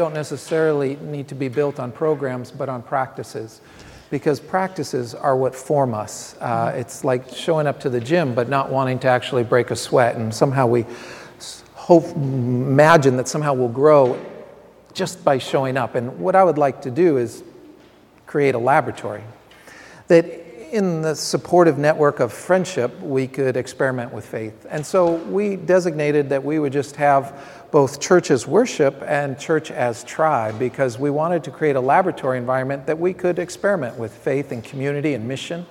don't necessarily need to be built on programs, but on practices. Because practices are what form us. Uh, it's like showing up to the gym, but not wanting to actually break a sweat. And somehow we hope, imagine that somehow we'll grow just by showing up. And what I would like to do is create a laboratory that in the supportive network of friendship, we could experiment with faith. And so we designated that we would just have both church as worship and church as tribe because we wanted to create a laboratory environment that we could experiment with faith and community and mission.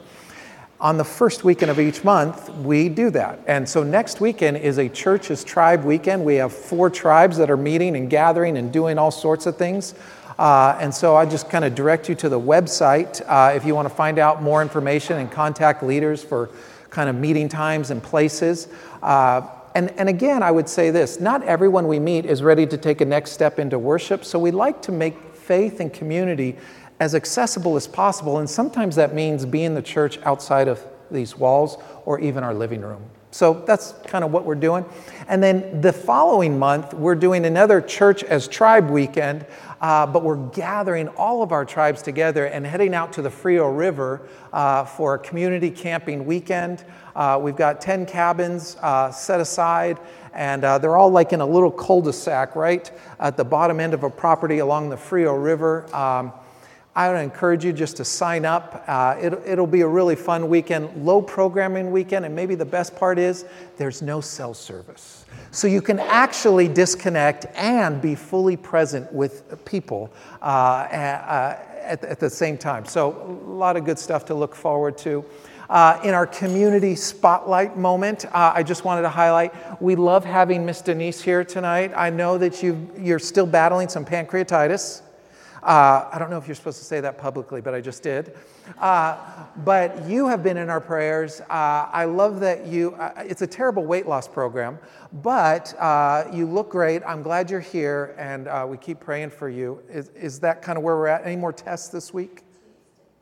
On the first weekend of each month, we do that. And so next weekend is a church as tribe weekend. We have four tribes that are meeting and gathering and doing all sorts of things. Uh, and so I just kind of direct you to the website uh, if you want to find out more information and contact leaders for kind of meeting times and places. Uh, and, and again, I would say this not everyone we meet is ready to take a next step into worship, so we like to make faith and community as accessible as possible. And sometimes that means being the church outside of these walls or even our living room. So that's kind of what we're doing. And then the following month, we're doing another church as tribe weekend, uh, but we're gathering all of our tribes together and heading out to the Frio River uh, for a community camping weekend. Uh, we've got 10 cabins uh, set aside, and uh, they're all like in a little cul de sac right at the bottom end of a property along the Frio River. Um, I would encourage you just to sign up. Uh, it, it'll be a really fun weekend, low programming weekend, and maybe the best part is there's no cell service. So you can actually disconnect and be fully present with people uh, uh, at, at, the same time. So a lot of good stuff to look forward to. Uh, in our community spotlight moment, uh, I just wanted to highlight we love having Miss Denise here tonight. I know that you you're still battling some pancreatitis. Uh, I don't know if you're supposed to say that publicly, but I just did. Uh, but you have been in our prayers. Uh, I love that you, uh, it's a terrible weight loss program, but uh, you look great. I'm glad you're here, and uh, we keep praying for you. Is, is that kind of where we're at? Any more tests this week?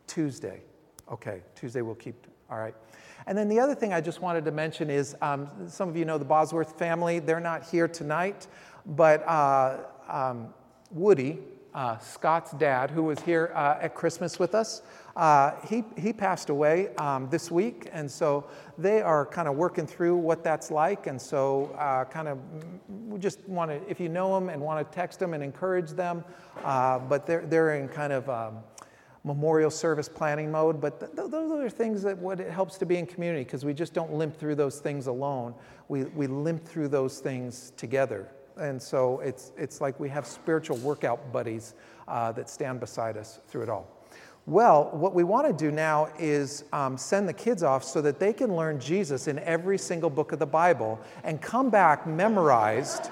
Tuesday. Okay, Tuesday we'll keep, all right. And then the other thing I just wanted to mention is um, some of you know the Bosworth family. They're not here tonight, but um, Woody, uh, Scott's dad, who was here uh, at Christmas with us, uh, he, he passed away um, this week. And so they are kind of working through what that's like. And so, uh, kind of, we just want to, if you know them and want to text them and encourage them, uh, but they're, they're in kind of um, memorial service planning mode. But th- th- those are things that what it helps to be in community because we just don't limp through those things alone. We, we limp through those things together. And so it's, it's like we have spiritual workout buddies uh, that stand beside us through it all. Well, what we want to do now is um, send the kids off so that they can learn Jesus in every single book of the Bible and come back memorized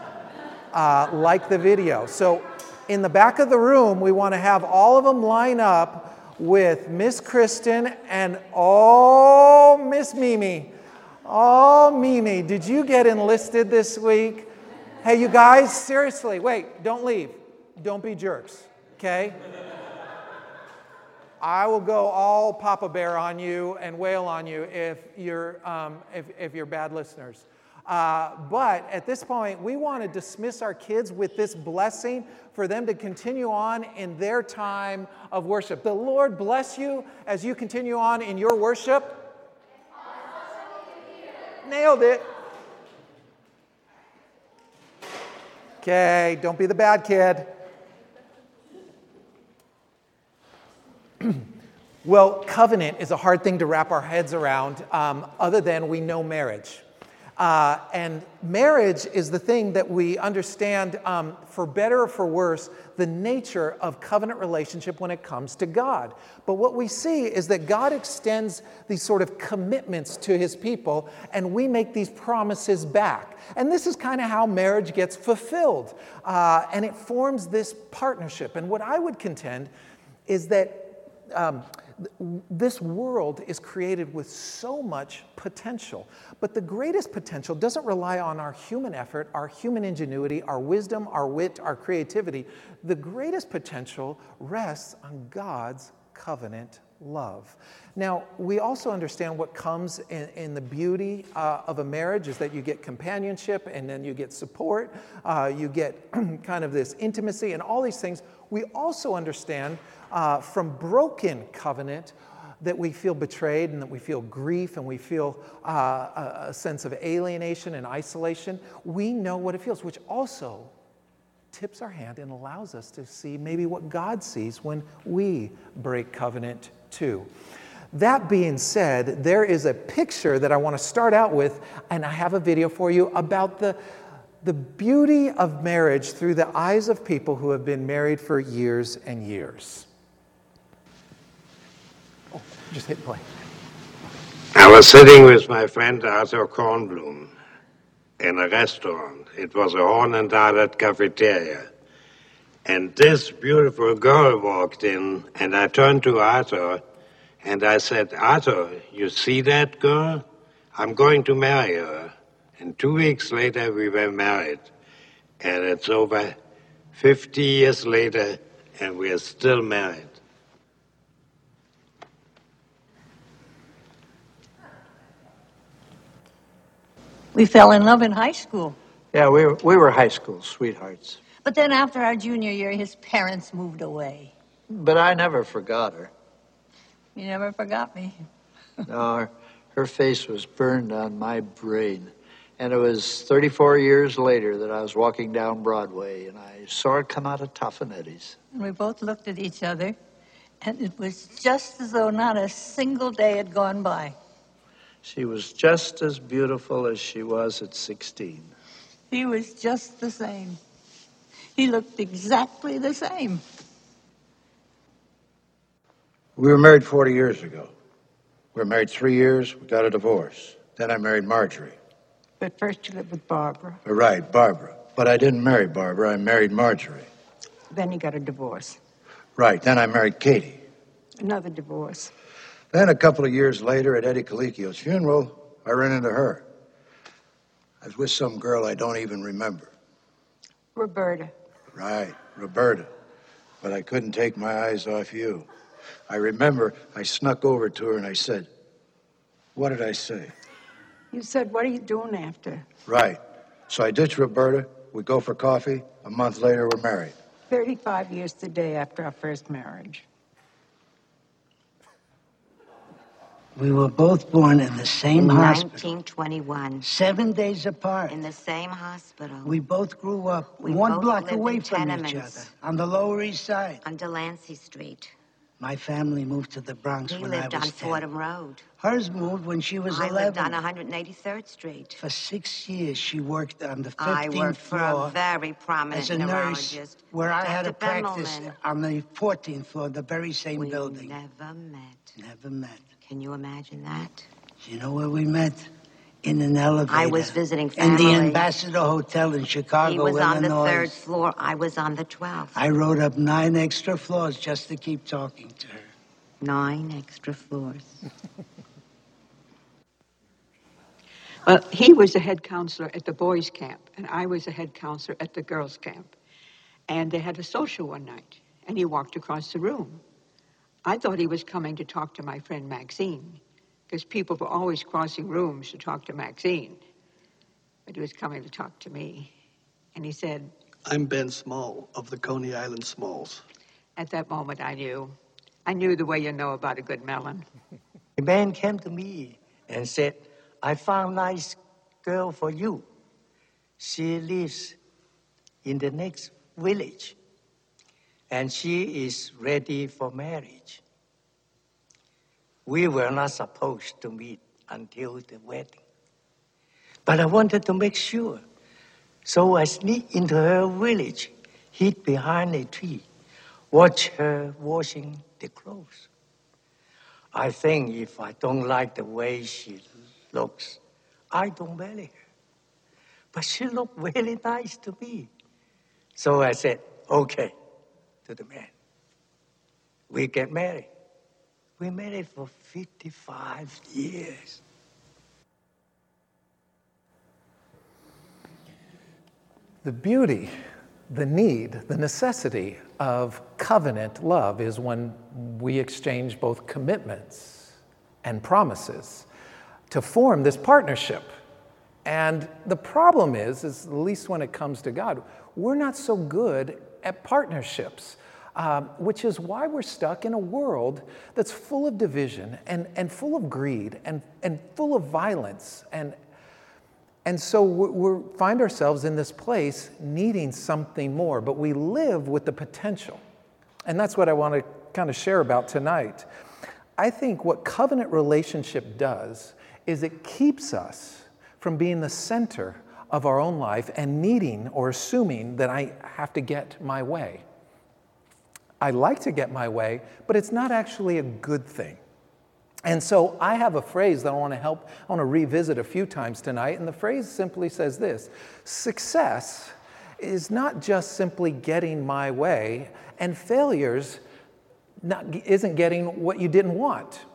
uh, like the video. So, in the back of the room, we want to have all of them line up with Miss Kristen and oh, Miss Mimi. Oh, Mimi, did you get enlisted this week? Hey, you guys, seriously, wait, don't leave. Don't be jerks, okay? I will go all Papa Bear on you and wail on you if you're, um, if, if you're bad listeners. Uh, but at this point, we want to dismiss our kids with this blessing for them to continue on in their time of worship. The Lord bless you as you continue on in your worship. Nailed it. Okay, don't be the bad kid. well, covenant is a hard thing to wrap our heads around, um, other than we know marriage. Uh, and marriage is the thing that we understand, um, for better or for worse, the nature of covenant relationship when it comes to God. But what we see is that God extends these sort of commitments to his people, and we make these promises back. And this is kind of how marriage gets fulfilled. Uh, and it forms this partnership. And what I would contend is that. Um, this world is created with so much potential. But the greatest potential doesn't rely on our human effort, our human ingenuity, our wisdom, our wit, our creativity. The greatest potential rests on God's covenant love. Now, we also understand what comes in, in the beauty uh, of a marriage is that you get companionship and then you get support, uh, you get kind of this intimacy and all these things. We also understand uh, from broken covenant that we feel betrayed and that we feel grief and we feel uh, a, sense of alienation and isolation. We know what it feels, which also tips our hand and allows us to see maybe what God sees when we break covenant too. That being said, there is a picture that I want to start out with, and I have a video for you about the, the beauty of marriage through the eyes of people who have been married for years and years. Just hit play. I was sitting with my friend Arthur Kornblum in a restaurant. It was a Horn & Hardart cafeteria. And this beautiful girl walked in, and I turned to Arthur and I said, Arthur, you see that girl? I'm going to marry her. And two weeks later, we were married. And it's over 50 years later, and we are still married. We fell in love in high school. Yeah, we were, we were high school sweethearts. But then after our junior year, his parents moved away. But I never forgot her. You never forgot me. no, her, her face was burned on my brain. And it was 34 years later that I was walking down Broadway and I saw her come out of Toffenetti's. And we both looked at each other, and it was just as though not a single day had gone by. She was just as beautiful as she was at 16. He was just the same. He looked exactly the same. We were married 40 years ago. We were married three years, we got a divorce. Then I married Marjorie. But first you lived with Barbara. Right, Barbara. But I didn't marry Barbara, I married Marjorie. Then you got a divorce. Right, then I married Katie. Another divorce. Then a couple of years later at Eddie Colicchio's funeral, I ran into her. I was with some girl I don't even remember. Roberta. Right, Roberta. But I couldn't take my eyes off you. I remember I snuck over to her and I said, What did I say? You said, What are you doing after? Right. So I ditched Roberta. We go for coffee. A month later, we're married. 35 years today after our first marriage. We were both born in the same in hospital. 1921. Seven days apart. In the same hospital. We both grew up we one block away from each other on the Lower East Side. On Delancey Street. My family moved to the Bronx he when I was lived on 10. Fordham Road. Hers moved when she was I 11. lived on 183rd Street. For six years, she worked on the 15th I worked floor for a very prominent as a neurologist, nurse, where I had a practice Bemelman. on the 14th floor, the very same we building. never met. Never met. Can you imagine that? You know where we met? In an elevator. I was visiting family. In the. Ambassador Hotel in Chicago, he was on the third floor. I was on the 12th. I rode up nine extra floors just to keep talking to her. Nine extra floors. Well, he was a head counselor at the boys' camp, and I was a head counselor at the girls' camp. And they had a social one night, and he walked across the room. I thought he was coming to talk to my friend Maxine, because people were always crossing rooms to talk to Maxine. But he was coming to talk to me. And he said, I'm Ben Small of the Coney Island Smalls. At that moment, I knew. I knew the way you know about a good melon. A man came to me and said, I found a nice girl for you. She lives in the next village, and she is ready for marriage. We were not supposed to meet until the wedding. But I wanted to make sure. So I sneaked into her village, hid behind a tree, watched her washing the clothes. I think if I don't like the way she looks, I don't marry her. But she looked really nice to me. So I said, okay, to the man. We get married. We married for 55 years. The beauty The need, the necessity of covenant love is when we exchange both commitments and promises to form this partnership. And the problem is, is at least when it comes to God, we're not so good at partnerships, um, which is why we're stuck in a world that's full of division and, and full of greed and, and full of violence and, and so we find ourselves in this place needing something more, but we live with the potential. And that's what I want to kind of share about tonight. I think what covenant relationship does is it keeps us from being the center of our own life and needing or assuming that I have to get my way. I like to get my way, but it's not actually a good thing. And so I have a phrase that I want to help, I want to revisit a few times tonight. And the phrase simply says this Success is not just simply getting my way, and failures not, isn't getting what you didn't want.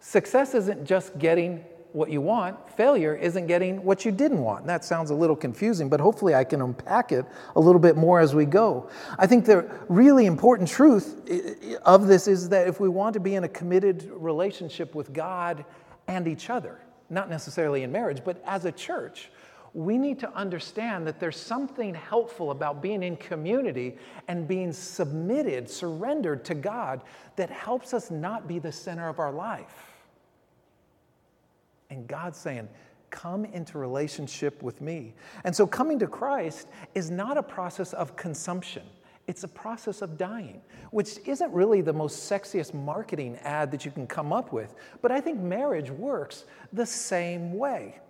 Success isn't just getting what you want, failure isn't getting what you didn't want. That sounds a little confusing, but hopefully I can unpack it a little bit more as we go. I think the really important truth of this is that if we want to be in a committed relationship with God and each other, not necessarily in marriage, but as a church, we need to understand that there's something helpful about being in community and being submitted, surrendered to God that helps us not be the center of our life. And God's saying, Come into relationship with me. And so coming to Christ is not a process of consumption. It's a process of dying, which isn't really the most sexiest marketing ad that you can come up with. But I think marriage works the same way.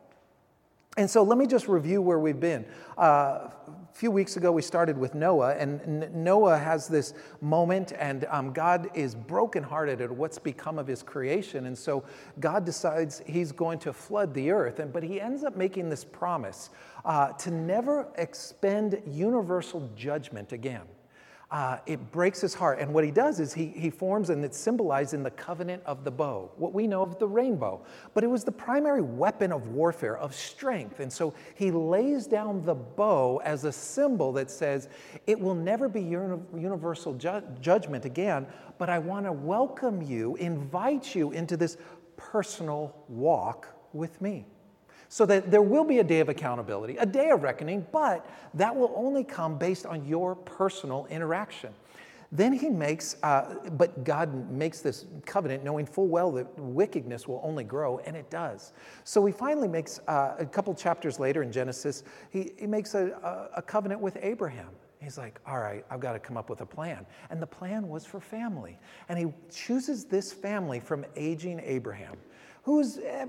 And so let me just review where we've been. Uh, a few weeks ago, we started with Noah, and Noah has this moment, and um, God is brokenhearted at what's become of his creation. And so God decides he's going to flood the earth. And, but he ends up making this promise uh, to never expend universal judgment again uh, it breaks his heart. And what he does is he, he forms, and it's symbolized in the covenant of the bow, what we know of the rainbow. But it was the primary weapon of warfare, of strength. And so he lays down the bow as a symbol that says, it will never be universal ju- judgment again, but I want to welcome you, invite you into this personal walk with me. So that there will be a day of accountability, a day of reckoning, but that will only come based on your personal interaction. Then he makes, uh, but God makes this covenant knowing full well that wickedness will only grow, and it does. So he finally makes, uh, a couple chapters later in Genesis, he, he makes a, a, a covenant with Abraham. He's like, all right, I've got to come up with a plan. And the plan was for family. And he chooses this family from aging Abraham who's eh,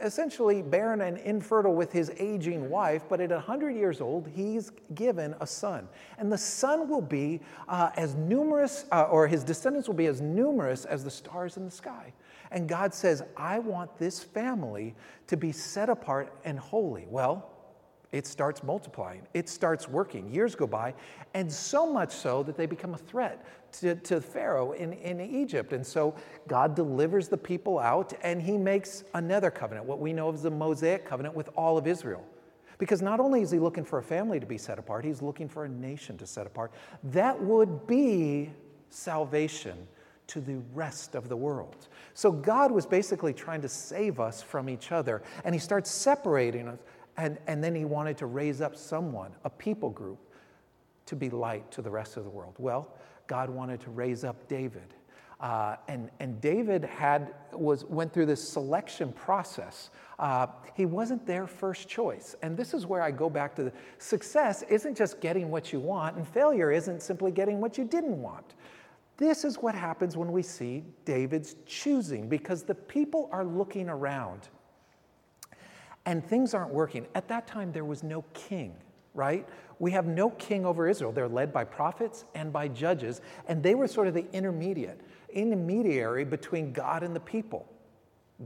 essentially barren and infertile with his aging wife, but at 100 years old, he's given a son. And the son will be uh, as numerous, uh, or his descendants will be as numerous as the stars in the sky. And God says, I want this family to be set apart and holy. Well, it starts multiplying, it starts working. Years go by, and so much so that they become a threat to, to Pharaoh in, in Egypt. And so God delivers the people out, and he makes another covenant, what we know as the Mosaic covenant with all of Israel. Because not only is he looking for a family to be set apart, he's looking for a nation to set apart. That would be salvation to the rest of the world. So God was basically trying to save us from each other, and he starts separating us and, and then he wanted to raise up someone, a people group, to be light to the rest of the world. Well, God wanted to raise up David. Uh, and, and David had, was, went through this selection process. Uh, he wasn't their first choice. And this is where I go back to the success isn't just getting what you want, and failure isn't simply getting what you didn't want. This is what happens when we see David's choosing, because the people are looking around and things aren't working. At that time, there was no king, right? We have no king over Israel. They're led by prophets and by judges, and they were sort of the intermediate, intermediary between God and the people.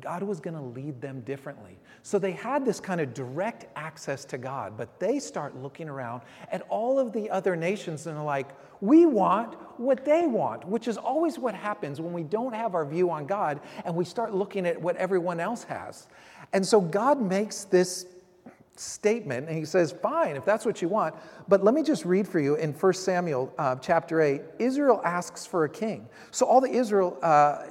God was going to lead them differently. So they had this kind of direct access to God, but they start looking around at all of the other nations and are like, we want what they want, which is always what happens when we don't have our view on God and we start looking at what everyone else has. And so God makes this statement, and he says, Fine, if that's what you want. But let me just read for you in 1 Samuel uh, chapter 8 Israel asks for a king. So all the, Israel, uh,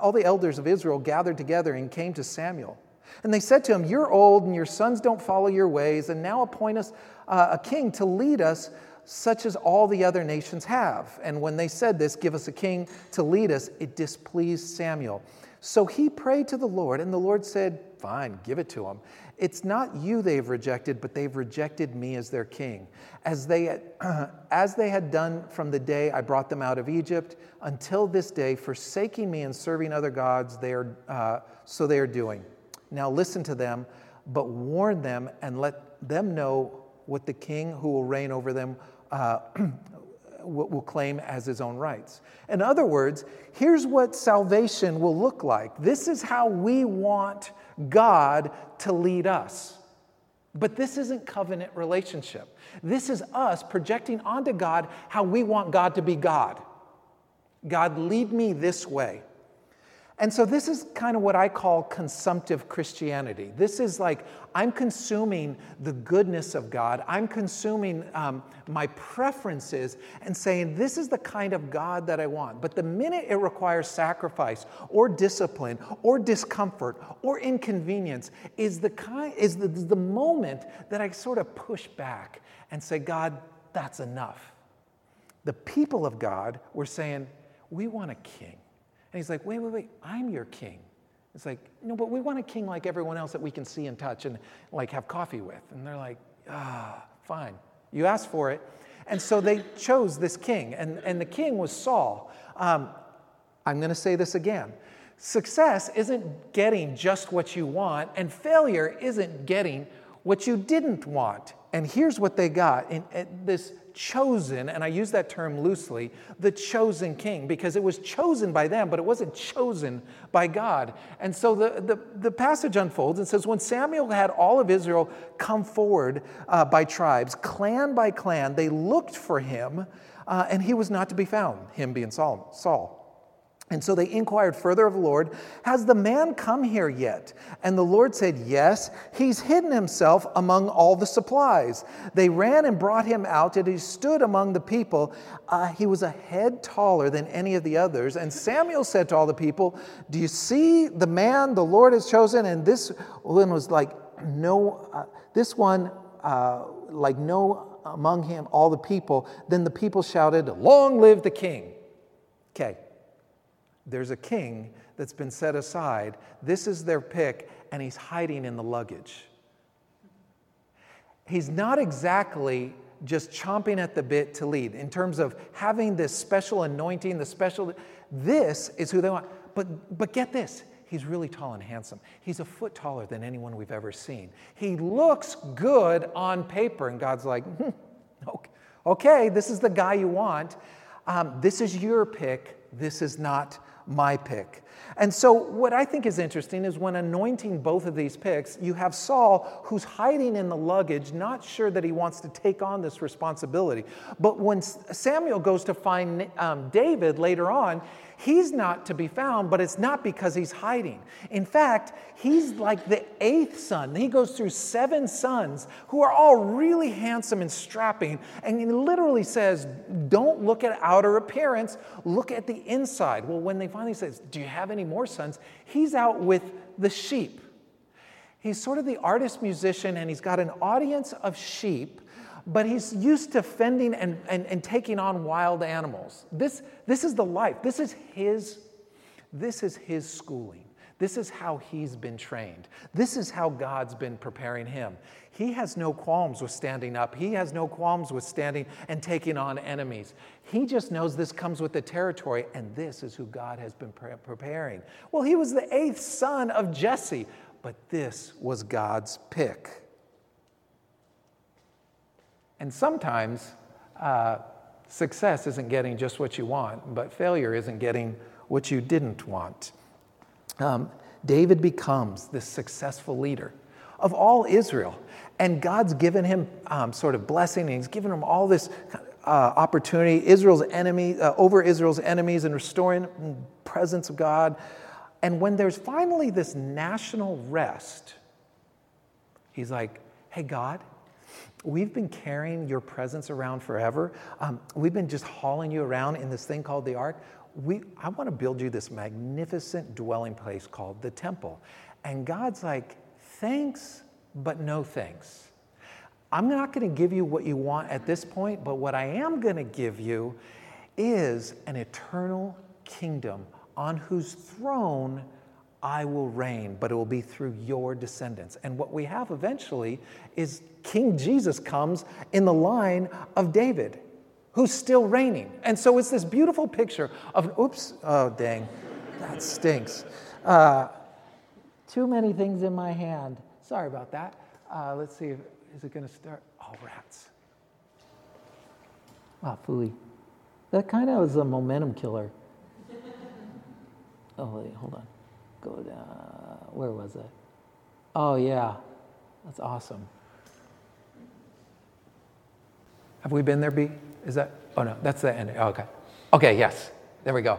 all the elders of Israel gathered together and came to Samuel. And they said to him, You're old, and your sons don't follow your ways, and now appoint us uh, a king to lead us, such as all the other nations have. And when they said this, Give us a king to lead us, it displeased Samuel. So he prayed to the Lord, and the Lord said, Fine, give it to them. It's not you they've rejected, but they've rejected me as their king, as they, had, as they had done from the day I brought them out of Egypt until this day, forsaking me and serving other gods, they are, uh, so they are doing. Now listen to them, but warn them and let them know what the king who will reign over them uh, will claim as his own rights. In other words, here's what salvation will look like. This is how we want God to lead us. But this isn't covenant relationship. This is us projecting onto God how we want God to be God. God, lead me this way. And so, this is kind of what I call consumptive Christianity. This is like I'm consuming the goodness of God, I'm consuming um, my preferences and saying, This is the kind of God that I want. But the minute it requires sacrifice or discipline or discomfort or inconvenience is the, kind, is the, the moment that I sort of push back and say, God, that's enough. The people of God were saying, We want a king. And he's like, wait, wait, wait, I'm your king. It's like, no, but we want a king like everyone else that we can see and touch and like have coffee with. And they're like, ah, fine. You asked for it. And so they chose this king, and, and the king was Saul. Um, I'm going to say this again. Success isn't getting just what you want, and failure isn't getting what you didn't want. And here's what they got in, in this chosen, and I use that term loosely, the chosen king, because it was chosen by them, but it wasn't chosen by God. And so the, the, the passage unfolds and says, When Samuel had all of Israel come forward uh, by tribes, clan by clan, they looked for him, uh, and he was not to be found, him being Saul. Saul. And so they inquired further of the Lord, Has the man come here yet? And the Lord said, Yes, he's hidden himself among all the supplies. They ran and brought him out, and he stood among the people. Uh, he was a head taller than any of the others. And Samuel said to all the people, Do you see the man the Lord has chosen? And this one was like, No, uh, this one, uh, like, no among him, all the people. Then the people shouted, Long live the king. Okay. There's a king that's been set aside. This is their pick, and he's hiding in the luggage. He's not exactly just chomping at the bit to lead in terms of having this special anointing, the special. This is who they want. But, but get this he's really tall and handsome. He's a foot taller than anyone we've ever seen. He looks good on paper, and God's like, hmm, okay, this is the guy you want. Um, this is your pick. This is not my pick. And so, what I think is interesting is when anointing both of these picks, you have Saul who's hiding in the luggage, not sure that he wants to take on this responsibility. But when Samuel goes to find um, David later on, He's not to be found, but it's not because he's hiding. In fact, he's like the eighth son. He goes through seven sons who are all really handsome and strapping. And he literally says, Don't look at outer appearance, look at the inside. Well, when they finally says, Do you have any more sons? He's out with the sheep. He's sort of the artist musician, and he's got an audience of sheep but he's used to fending and, and, and taking on wild animals. This, this is the life. This is his, this is his schooling. This is how he's been trained. This is how God's been preparing him. He has no qualms with standing up. He has no qualms with standing and taking on enemies. He just knows this comes with the territory, and this is who God has been pre- preparing. Well, he was the eighth son of Jesse, but this was God's pick. And sometimes uh, success isn't getting just what you want, but failure isn't getting what you didn't want. Um, David becomes this successful leader of all Israel. And God's given him um, sort of blessing, and he's given him all this uh, opportunity, Israel's enemy, uh, over Israel's enemies, and restoring presence of God. And when there's finally this national rest, he's like, hey, God, we've been carrying your presence around forever. Um, we've been just hauling you around in this thing called the ark. We, I want to build you this magnificent dwelling place called the temple. And God's like, thanks, but no thanks. I'm not going to give you what you want at this point, but what I am going to give you is an eternal kingdom on whose throne I will reign, but it will be through your descendants. And what we have eventually is King Jesus comes in the line of David, who's still reigning. And so it's this beautiful picture of, oops, oh, dang, that stinks. Uh, too many things in my hand. Sorry about that. Uh, let's see, if, is it going to start? Oh, rats. Ah, fooey. That kind of was a momentum killer. Oh, wait, hold on. Go down. Where was it? Oh, yeah. That's awesome. Have we been there, B? Is that? Oh, no, that's the end. okay. Okay, yes. There we go.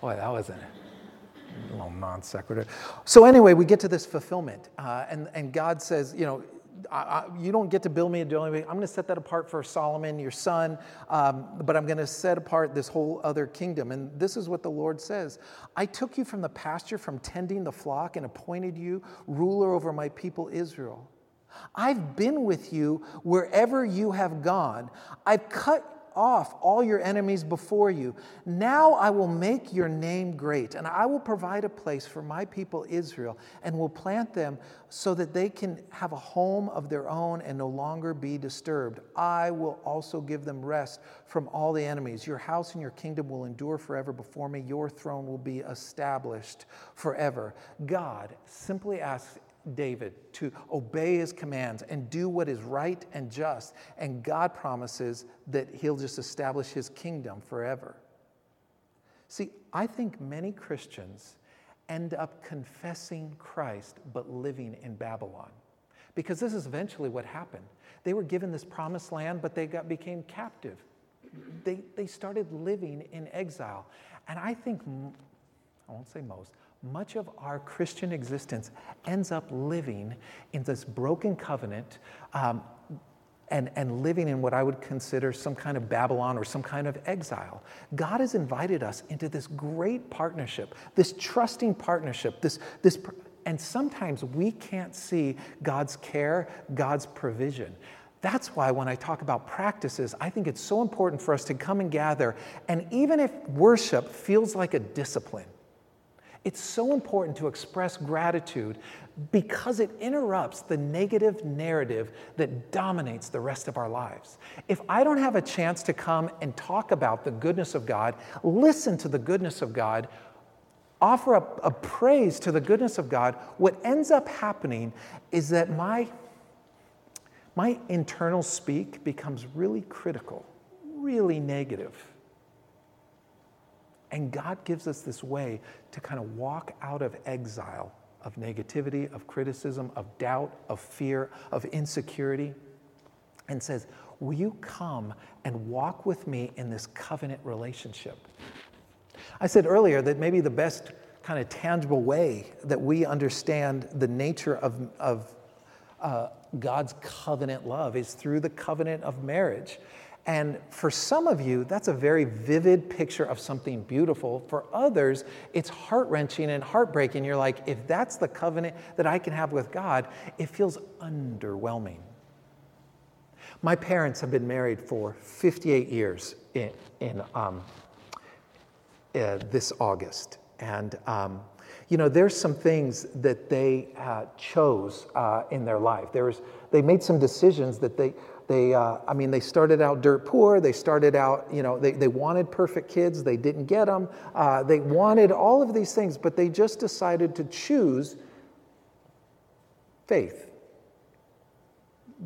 Boy, that wasn't a little non sequitur. So, anyway, we get to this fulfillment. Uh, and, and God says, you know, I, I, you don't get to build me a dwelling. I'm going to set that apart for Solomon, your son, um, but I'm going to set apart this whole other kingdom. And this is what the Lord says I took you from the pasture, from tending the flock, and appointed you ruler over my people Israel. I've been with you wherever you have gone. I've cut off all your enemies before you. Now I will make your name great, and I will provide a place for my people Israel, and will plant them so that they can have a home of their own and no longer be disturbed. I will also give them rest from all the enemies. Your house and your kingdom will endure forever before me. Your throne will be established forever. God simply asks David to obey his commands and do what is right and just. And God promises that he'll just establish his kingdom forever. See, I think many Christians end up confessing Christ but living in Babylon. Because this is eventually what happened. They were given this promised land, but they got, became captive. They, they started living in exile. And I think, I won't say most, much of our Christian existence ends up living in this broken covenant um, and, and living in what I would consider some kind of Babylon or some kind of exile. God has invited us into this great partnership, this trusting partnership, this, this, and sometimes we can't see God's care, God's provision. That's why when I talk about practices, I think it's so important for us to come and gather. And even if worship feels like a discipline, it's so important to express gratitude because it interrupts the negative narrative that dominates the rest of our lives. If I don't have a chance to come and talk about the goodness of God, listen to the goodness of God, offer up a praise to the goodness of God, what ends up happening is that my, my internal speak becomes really critical, really negative. And God gives us this way to kind of walk out of exile, of negativity, of criticism, of doubt, of fear, of insecurity, and says, Will you come and walk with me in this covenant relationship? I said earlier that maybe the best kind of tangible way that we understand the nature of, of uh, God's covenant love is through the covenant of marriage. And for some of you, that's a very vivid picture of something beautiful. For others, it's heart wrenching and heartbreaking. You're like, if that's the covenant that I can have with God, it feels underwhelming. My parents have been married for 58 years in, in um, uh, this August. And, um, you know, there's some things that they uh, chose uh, in their life. There was, they made some decisions that they, they, uh, I mean, they started out dirt poor. They started out, you know, they, they wanted perfect kids. They didn't get them. Uh, they wanted all of these things, but they just decided to choose faith.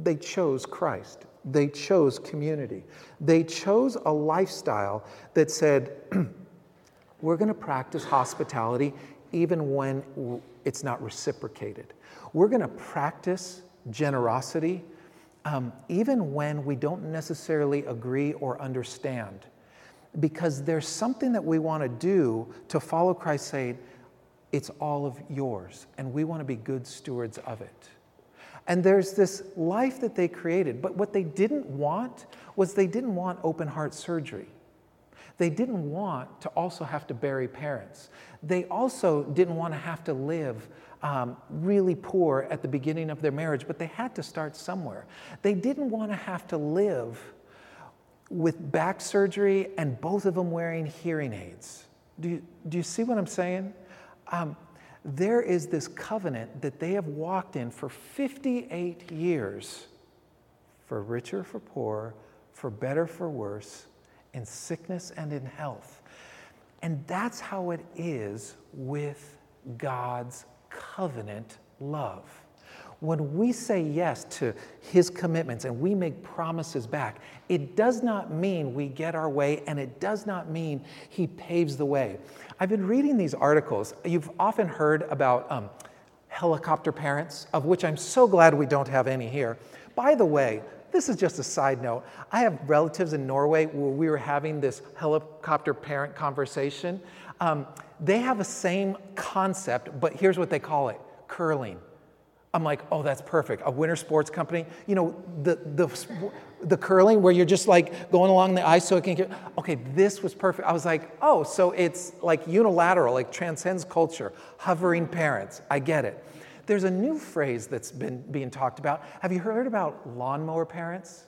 They chose Christ. They chose community. They chose a lifestyle that said, we're going to practice hospitality even when it's not reciprocated. We're going to practice generosity um, even when we don't necessarily agree or understand. Because there's something that we want to do to follow Christ saying, it's all of yours, and we want to be good stewards of it. And there's this life that they created. But what they didn't want was they didn't want open heart surgery. They didn't want to also have to bury parents. They also didn't want to have to live um, really poor at the beginning of their marriage, but they had to start somewhere. They didn't want to have to live with back surgery and both of them wearing hearing aids. Do you, do you see what I'm saying? Um, there is this covenant that they have walked in for 58 years, for richer, for poor, for better, for worse, in sickness and in health. And that's how it is with God's covenant love. When we say yes to his commitments and we make promises back, it does not mean we get our way and it does not mean he paves the way. I've been reading these articles. You've often heard about um, helicopter parents, of which I'm so glad we don't have any here. By the way, this is just a side note. I have relatives in Norway where we were having this helicopter parent conversation. Um, they have the same concept, but here's what they call it curling. I'm like, oh, that's perfect. A winter sports company. You know, the, the, the curling where you're just like going along the ice so it can get, okay, this was perfect. I was like, oh, so it's like unilateral, like transcends culture, hovering parents. I get it. There's a new phrase that's been being talked about. Have you heard about lawnmower parents?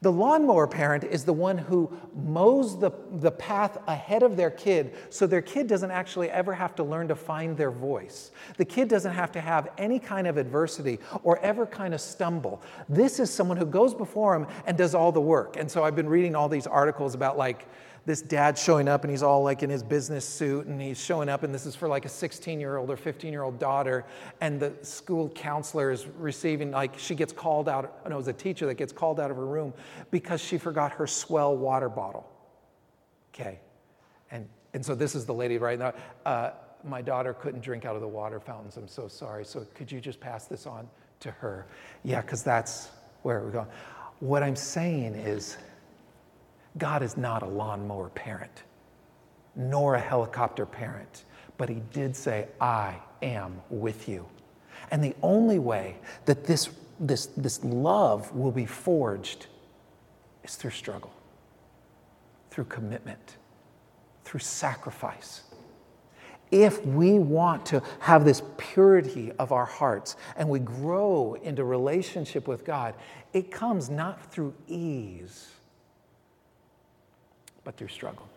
The lawnmower parent is the one who mows the, the path ahead of their kid so their kid doesn't actually ever have to learn to find their voice. The kid doesn't have to have any kind of adversity or ever kind of stumble. This is someone who goes before him and does all the work. And so I've been reading all these articles about like, this dad showing up and he's all like in his business suit and he's showing up and this is for like a 16 year old or 15 year old daughter and the school counselor is receiving like she gets called out no it was a teacher that gets called out of her room because she forgot her S'well water bottle. Okay. And and so this is the lady right now uh, my daughter couldn't drink out of the water fountains. I'm so sorry. So could you just pass this on to her? Yeah because that's where we're going. What i'm saying is God is not a lawnmower parent, nor a helicopter parent, but He did say, I am with you. And the only way that this, this, this love will be forged is through struggle, through commitment, through sacrifice. If we want to have this purity of our hearts and we grow into relationship with God, it comes not through ease but through struggle.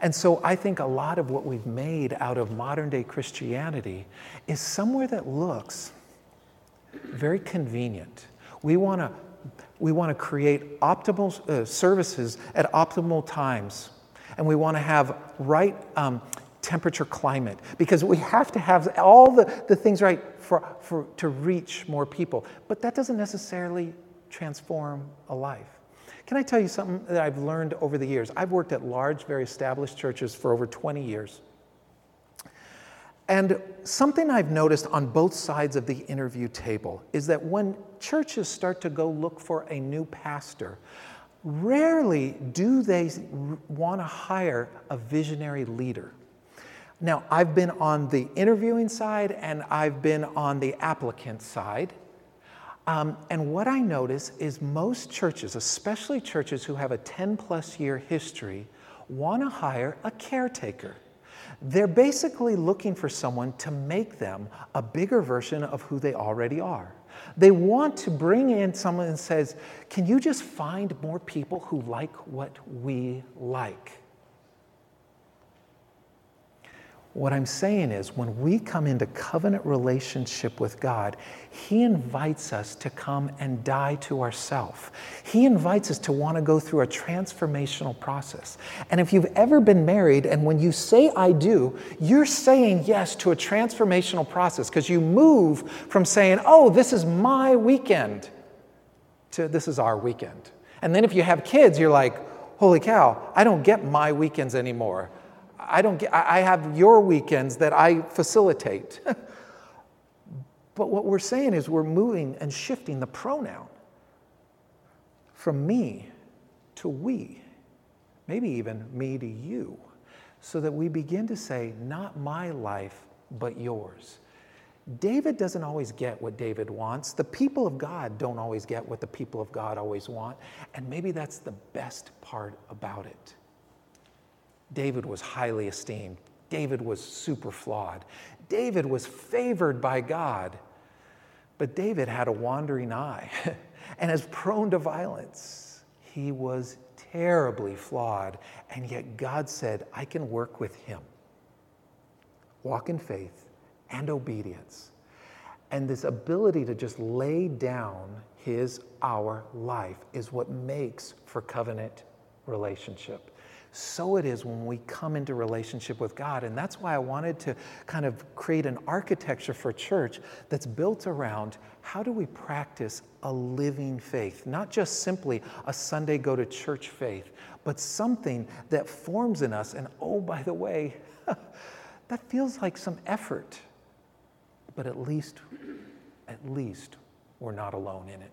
And so I think a lot of what we've made out of modern day Christianity is somewhere that looks very convenient. We want to we want to create optimal uh, services at optimal times, and we want to have right um, temperature climate because we have to have all the, the things right for, for, to reach more people. But that doesn't necessarily transform a life. Can I tell you something that I've learned over the years? I've worked at large, very established churches for over 20 years. And something I've noticed on both sides of the interview table is that when churches start to go look for a new pastor, rarely do they want to hire a visionary leader. Now, I've been on the interviewing side and I've been on the applicant side. Um, and what I notice is most churches, especially churches who have a 10 plus year history, want to hire a caretaker. They're basically looking for someone to make them a bigger version of who they already are. They want to bring in someone and says, Can you just find more people who like what we like? What I'm saying is, when we come into covenant relationship with God, He invites us to come and die to ourself. He invites us to want to go through a transformational process. And if you've ever been married, and when you say I do, you're saying yes to a transformational process because you move from saying, oh, this is my weekend, to this is our weekend. And then if you have kids, you're like, holy cow, I don't get my weekends anymore. I don't get, I have your weekends that I facilitate. but what we're saying is we're moving and shifting the pronoun from me to we, maybe even me to you, so that we begin to say, not my life, but yours. David doesn't always get what David wants. The people of God don't always get what the people of God always want. And maybe that's the best part about it. David was highly esteemed. David was super flawed. David was favored by God. But David had a wandering eye and is prone to violence. He was terribly flawed. And yet God said, I can work with him. Walk in faith and obedience. And this ability to just lay down his, our life is what makes for covenant relationship. So it is when we come into relationship with God. And that's why I wanted to kind of create an architecture for church that's built around how do we practice a living faith? Not just simply a Sunday go to church faith, but something that forms in us. And oh, by the way, that feels like some effort but at least, at least we're not alone in it.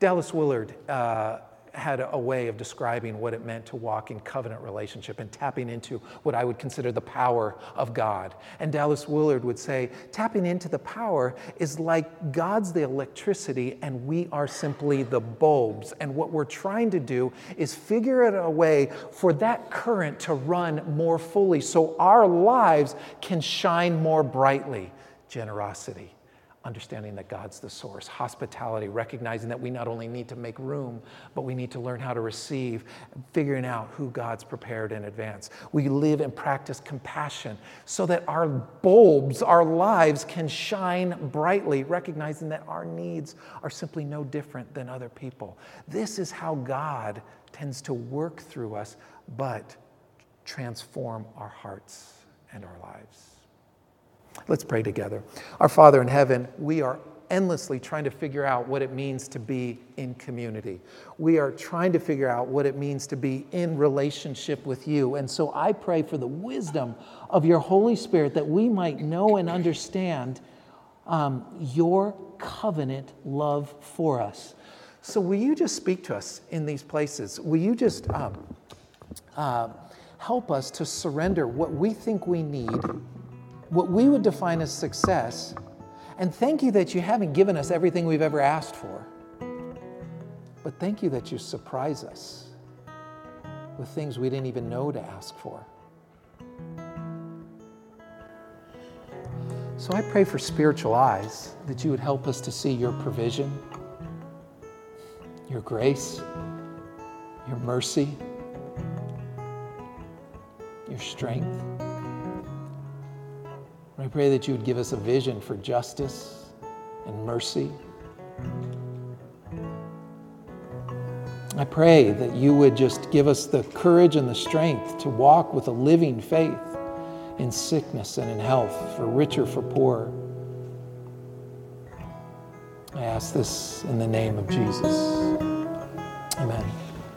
Dallas Willard uh, had a way of describing what it meant to walk in covenant relationship and tapping into what I would consider the power of God. And Dallas Willard would say, tapping into the power is like God's the electricity and we are simply the bulbs. And what we're trying to do is figure out a way for that current to run more fully so our lives can shine more brightly generosity, understanding that God's the source, hospitality, recognizing that we not only need to make room, but we need to learn how to receive, figuring out who God's prepared in advance. We live and practice compassion so that our bulbs, our lives can shine brightly, recognizing that our needs are simply no different than other people. This is how God tends to work through us, but transform our hearts and our lives. Let's pray together. Our Father in heaven, we are endlessly trying to figure out what it means to be in community. We are trying to figure out what it means to be in relationship with you. And so I pray for the wisdom of your Holy Spirit that we might know and understand um, your covenant love for us. So, will you just speak to us in these places? Will you just um, uh, help us to surrender what we think we need what we would define as success. And thank you that you haven't given us everything we've ever asked for. But thank you that you surprise us with things we didn't even know to ask for. So I pray for spiritual eyes that you would help us to see your provision, your grace, your mercy, your strength. I pray that you would give us a vision for justice and mercy. I pray that you would just give us the courage and the strength to walk with a living faith in sickness and in health, for rich or for poor. I ask this in the name of Jesus. Amen.